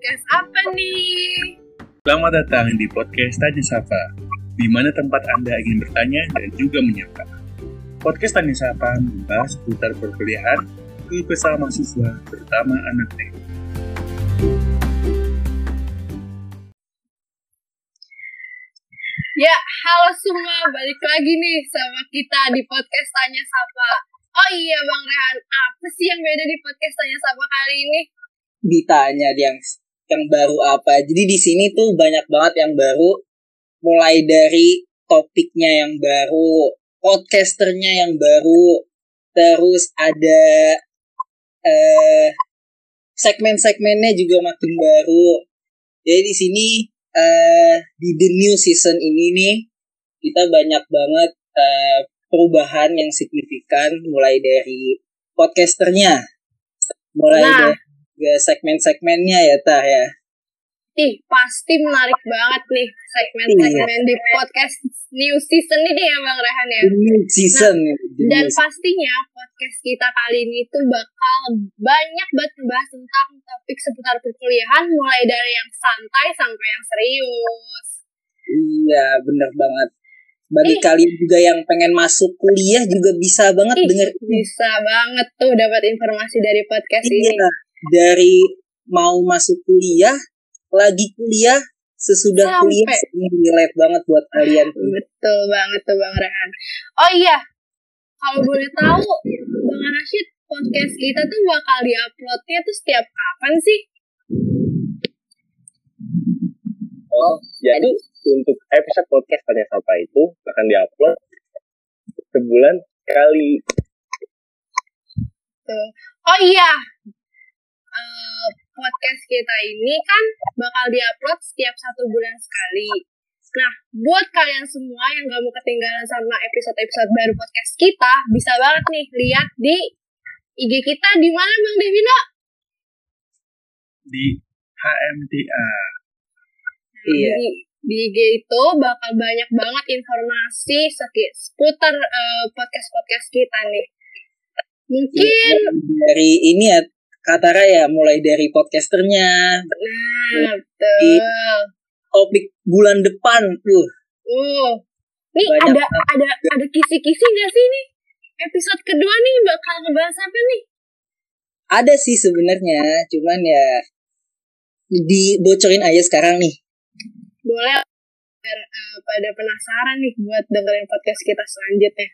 podcast apa nih? Selamat datang di podcast Tanya Sapa, di mana tempat Anda ingin bertanya dan juga menyapa. Podcast Tanya Sapa membahas seputar perkuliahan, kesah mahasiswa, terutama anak teknik. Ya, halo semua, balik lagi nih sama kita di podcast Tanya Sapa. Oh iya Bang Rehan, apa sih yang beda di podcast Tanya Sapa kali ini? ditanya yang yang baru apa. Jadi di sini tuh banyak banget yang baru, mulai dari topiknya yang baru, podcasternya yang baru, terus ada eh segmen-segmennya juga makin baru. Jadi di sini eh di the new season ini nih kita banyak banget eh, perubahan yang signifikan mulai dari podcasternya, mulai Nah. dari juga segmen-segmennya ya tah ya. Ih, pasti menarik banget nih segmen-segmen di podcast new season ini ya Bang Rehan ya. New season. the Dan new pastinya podcast kita kali ini tuh bakal banyak banget membahas tentang topik seputar perkuliahan mulai dari yang santai sampai yang serius. Iya, bener banget. Bagi Ih. kalian juga yang pengen masuk kuliah juga bisa banget Ih, denger bisa banget tuh dapat informasi dari podcast Iya, ini. Dari mau masuk kuliah, lagi kuliah, sesudah Sampai. kuliah ini relate banget buat kalian. Betul banget tuh Bang Rehan. Oh iya, kalau boleh tahu Bang Rashid, podcast kita tuh bakal diuploadnya tuh setiap kapan sih? Oh, jadi untuk episode podcast Tanya Sapa itu akan diupload sebulan sekali. Tuh. Oh iya, Eh, podcast kita ini kan bakal diupload setiap satu bulan sekali. Nah, buat kalian semua yang gak mau ketinggalan sama episode-episode baru podcast kita, bisa banget nih lihat di IG kita di mana Bang Devino? Di HMTA. Iya. Di, di IG itu bakal banyak banget informasi seputar eh, podcast-podcast kita nih. Mungkin, Dari ini ya, Katara ya, mulai dari podcasternya, nah, betul. topik bulan depan, tuh. Uh, nih Banyak ada ada ada kisi-kisi nggak sih nih? Episode kedua nih bakal ngebahas apa nih? Ada sih sebenarnya, cuman ya dibocorin aja sekarang nih. Boleh biar eh, pada penasaran nih buat dengerin podcast kita selanjutnya.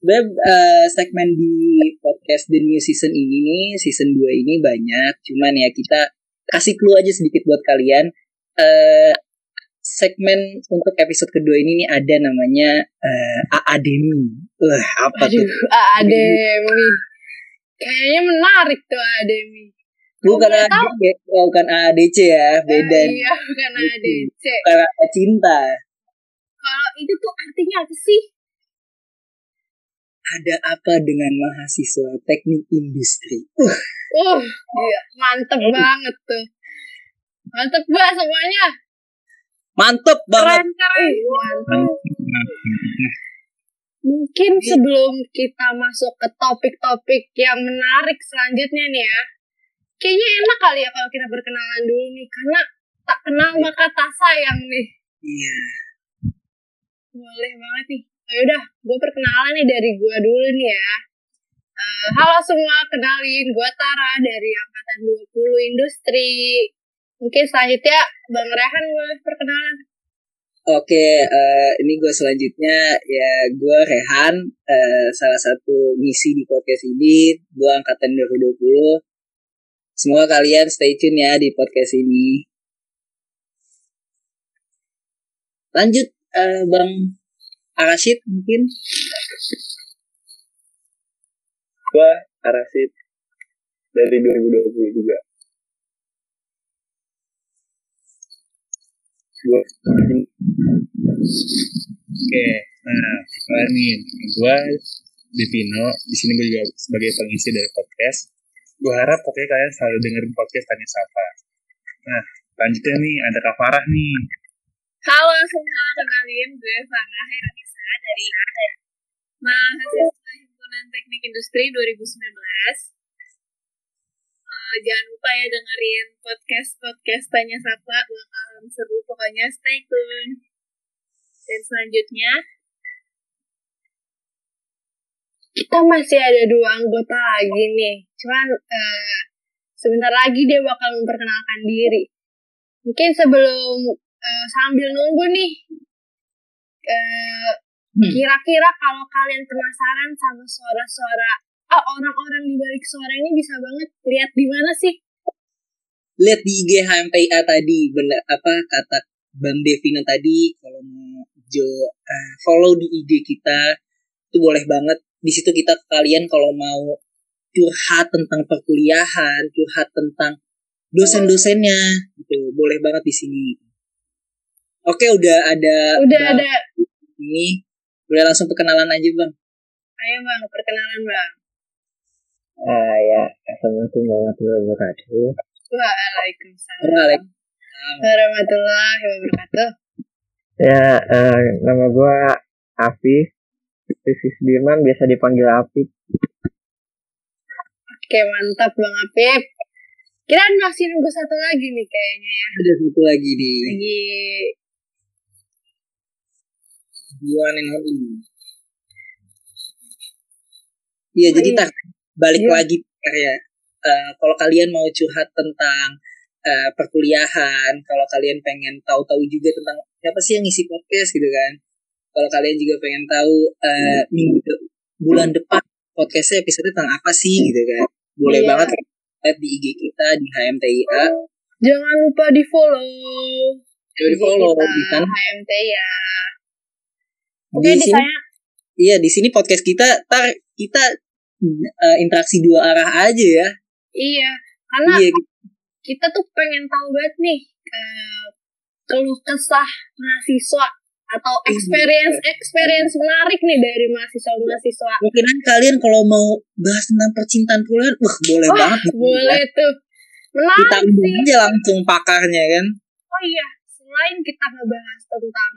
Web eh, segmen di podcast The New Season ini nih, season 2 ini banyak. Cuman ya kita kasih clue aja sedikit buat kalian. Eh segmen untuk episode kedua ini nih ada namanya eh, AADMI. Wah, apa Aduh, tuh? Ademi. Kayaknya menarik tuh Ademi. Bukan? AADC, oh, bukan AADC ya, beda. Ah, iya, bukan ADC. Bukan AA cinta. Kalau itu tuh artinya apa sih? Ada apa dengan mahasiswa teknik industri? Uh, Uh, iya, mantep banget tuh. Mantep banget semuanya. mantep banget. Keren-keren. Mantep. Mungkin sebelum kita masuk ke topik-topik yang menarik selanjutnya nih ya. Kayaknya enak kali ya kalau kita berkenalan dulu nih. Karena tak kenal maka tak sayang nih. Iya. Boleh banget nih. Oh, yaudah, gue perkenalan nih dari gue dulu nih ya. Eh, halo semua, kenalin gue Tara dari Angkatan 20 Industri. Mungkin selanjutnya Bang Rehan boleh perkenalan. Oke, eh, ini gue selanjutnya ya gue Rehan, eh, salah satu misi di podcast ini, gue angkatan 2020. Semoga kalian stay tune ya di podcast ini. Lanjut, eh, Bang Arasid mungkin. Gua Arasid dari 2020 juga. Gua Oke, nah nih gue Devino, di sini gue juga sebagai pengisi dari podcast. Gue harap pokoknya kalian selalu dengerin podcast Tanya Sapa. Nah, lanjutnya nih ada Kak Farah nih. Halo semua, kenalin gue Farah Heranisa dari mahasiswa Himpunan Teknik Industri 2019. Eh, jangan lupa ya dengerin podcast podcast tanya sapa bakalan seru. Pokoknya stay tune. Dan selanjutnya kita masih ada dua anggota lagi nih. Cuman eh, sebentar lagi dia bakal memperkenalkan diri. Mungkin sebelum eh, sambil nunggu nih. Eh, Hmm. kira-kira kalau kalian penasaran sama suara-suara ah orang-orang di balik suara ini bisa banget lihat di mana sih? Lihat di IG HMTIA tadi bener apa kata Bang Devina tadi kalau mau jo eh, follow di IG kita itu boleh banget. Di situ kita kalian kalau mau curhat tentang perkuliahan curhat tentang dosen-dosennya gitu. Boleh banget di sini oke udah ada udah Bang ada. ini? Udah langsung perkenalan aja bang. Ayo bang perkenalan bang. Ah ya, assalamualaikum warahmatullahi wabarakatuh. Waalaikumsalam. Waalaikumsalam. warahmatullahi wabarakatuh. Ya, eh, nama gua Afif. Afif Sudirman biasa dipanggil Afif. oke mantap bang Apip kita masih nunggu satu lagi nih kayaknya ya. Ada satu lagi nih. Lagi dua nih Nodi. Iya, Oh, jadi iya. tak balik Iya. lagi ya. Eh, kalau kalian mau curhat tentang eh, perkuliahan, kalau kalian pengen tahu-tahu juga tentang siapa sih yang ngisi podcast gitu kan. Kalau kalian juga pengen tahu eh, minggu de- bulan depan podcastnya episode tentang apa sih gitu kan. Boleh Iya. banget lihat di IG kita di HMTIA. jangan lupa di follow Coba di follow di kita ya Di oke di sini saya Iya di sini podcast kita tar kita eh, interaksi dua arah aja ya. iya karena Iya kita tuh pengen tahu banget nih eh, keluh kesah mahasiswa atau Iya. experience experience menarik nih dari mahasiswa mahasiswa mungkin kalian kalau mau bahas tentang percintaan kuliah, wah boleh Wah, banget. gitu, boleh ya. tuh Kita menarik undang sih aja langsung pakarnya kan. oh iya selain kita ngebahas tentang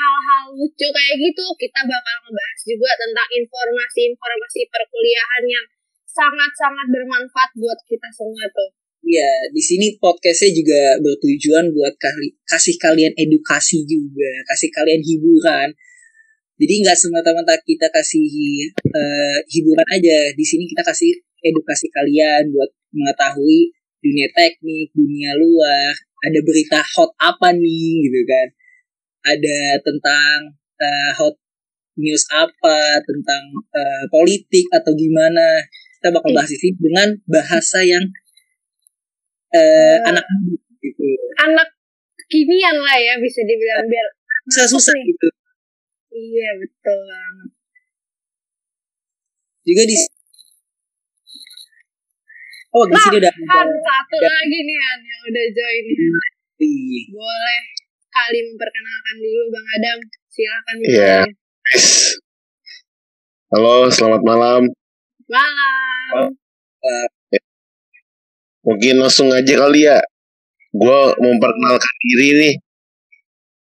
hal-hal lucu kayak gitu kita bakal ngebahas juga tentang informasi-informasi perkuliahan yang sangat-sangat bermanfaat buat kita semua tuh Iya, di sini podcastnya juga bertujuan buat kali, kasih kalian edukasi juga, kasih kalian hiburan. Jadi nggak semata-mata kita kasih eh, hiburan aja. Di sini kita kasih edukasi kalian buat mengetahui dunia teknik, dunia luar, ada berita hot apa nih gitu kan. Ada tentang eh, hot news apa, tentang eh, politik atau gimana. Kita bakal bahas di sini dengan bahasa yang eh, anak muda gitu. anak kekinian lah ya bisa dibilang biar Susah susah nih. gitu. iya betul banget Juga di Oh, di Nah, sini udah Han satu lagi nih Han yang udah join. Ih, boleh kali memperkenalkan dulu Bang Adam silakan Bang Iya. Adam. Halo, selamat malam. malam Mungkin langsung aja kali ya. Gue memperkenalkan diri nih.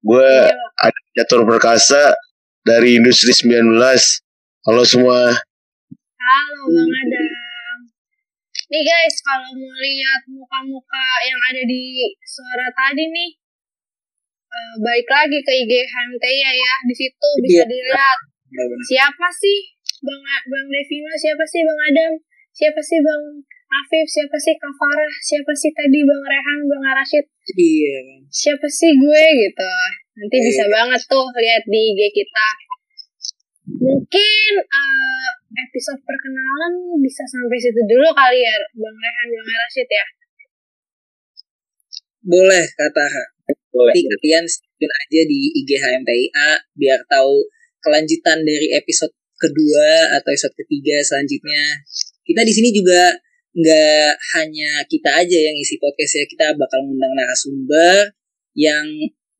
Gue Iya, ada catur perkasa dari Industri 19. Halo semua. halo Bang Adam nih guys kalau mau lihat muka-muka yang ada di suara tadi nih eh, balik lagi ke IG HMTIA ya di situ bisa dilihat siapa sih Bang Bang Devino, siapa sih Bang Adam, siapa sih Bang Afif, siapa sih Kak Farah, siapa sih tadi Bang Rehan, Bang Rashid, Iya. siapa sih gue gitu. Nanti Iya. bisa banget tuh lihat di IG kita. Mungkin eh, episode perkenalan bisa sampai situ dulu kali ya, Bang Rehan, Bang Rashid ya. Boleh kata. Nanti kalian stay tune aja di IG HMTIA biar tahu kelanjutan dari episode kedua atau episode ketiga selanjutnya. Kita di sini juga nggak hanya kita aja yang isi podcast ya, kita bakal mengundang narasumber yang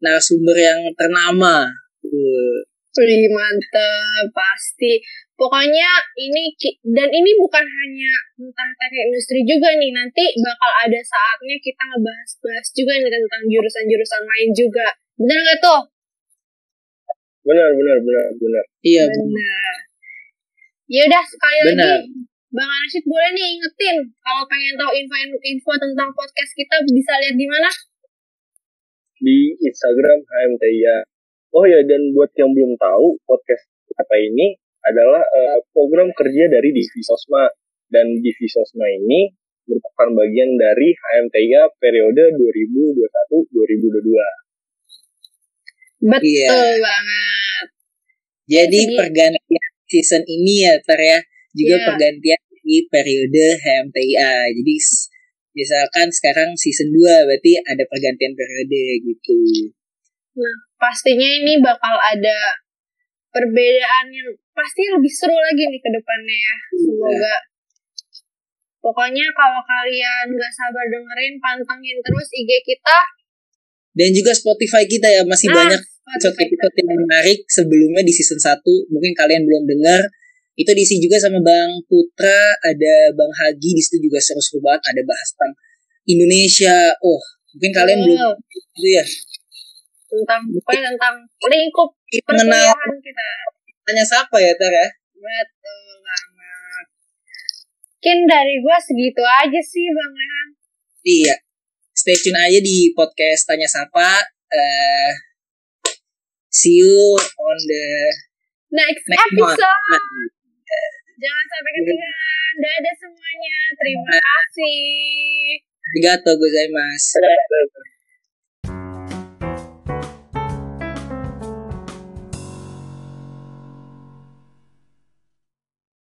narasumber yang ternama. Tuh. Wih, mantep, pasti. Pokoknya ini, dan ini bukan hanya tentang teknik industri juga nih, nanti bakal ada saatnya kita ngebahas-bahas juga nih tentang jurusan-jurusan lain juga. Bener nggak tuh? Benar, benar, benar, benar. Iya, Bener. Ya udah sekali Bener. lagi Bang Rashid boleh nih ingetin kalau pengen tahu info-info tentang podcast kita bisa lihat di mana? di Instagram HMTIA. Oh ya, dan buat yang belum tahu, podcast apa ini adalah uh, program kerja dari Divi Sosma. Dan Divi Sosma ini merupakan bagian dari HMTIA periode 2021-2022. Betul Iya. banget. Jadi Jadi- pergantian season ini ya Ter ya juga Iya. pergantian di periode HMTIA. Jadi misalkan sekarang season 2 berarti ada pergantian periode gitu. Pastinya ini bakal ada perbedaan yang pasti lebih seru lagi nih ke depannya ya. Semoga. Pokoknya kalau kalian nggak sabar dengerin, pantengin terus IG kita. Dan juga Spotify kita ya masih Nah, banyak episode-episode yang menarik sebelumnya di season 1 mungkin kalian belum dengar itu diisi juga sama Bang Putra ada Bang Hagi di situ juga seru-seru banget ada bahas tentang Indonesia oh mungkin kalian belum Betul. itu ya tentang pokoknya tentang lingkup mengenal kita. tanya siapa ya Ter ya Betul banget. Mungkin dari gua segitu aja sih Bang Rehan. iya stay tune aja di podcast Tanya Sapa eh see you on the Next, next month episode. Jangan sampai ketinggalan. Dadah semuanya. Terima kasih. Arigato gozaimasu.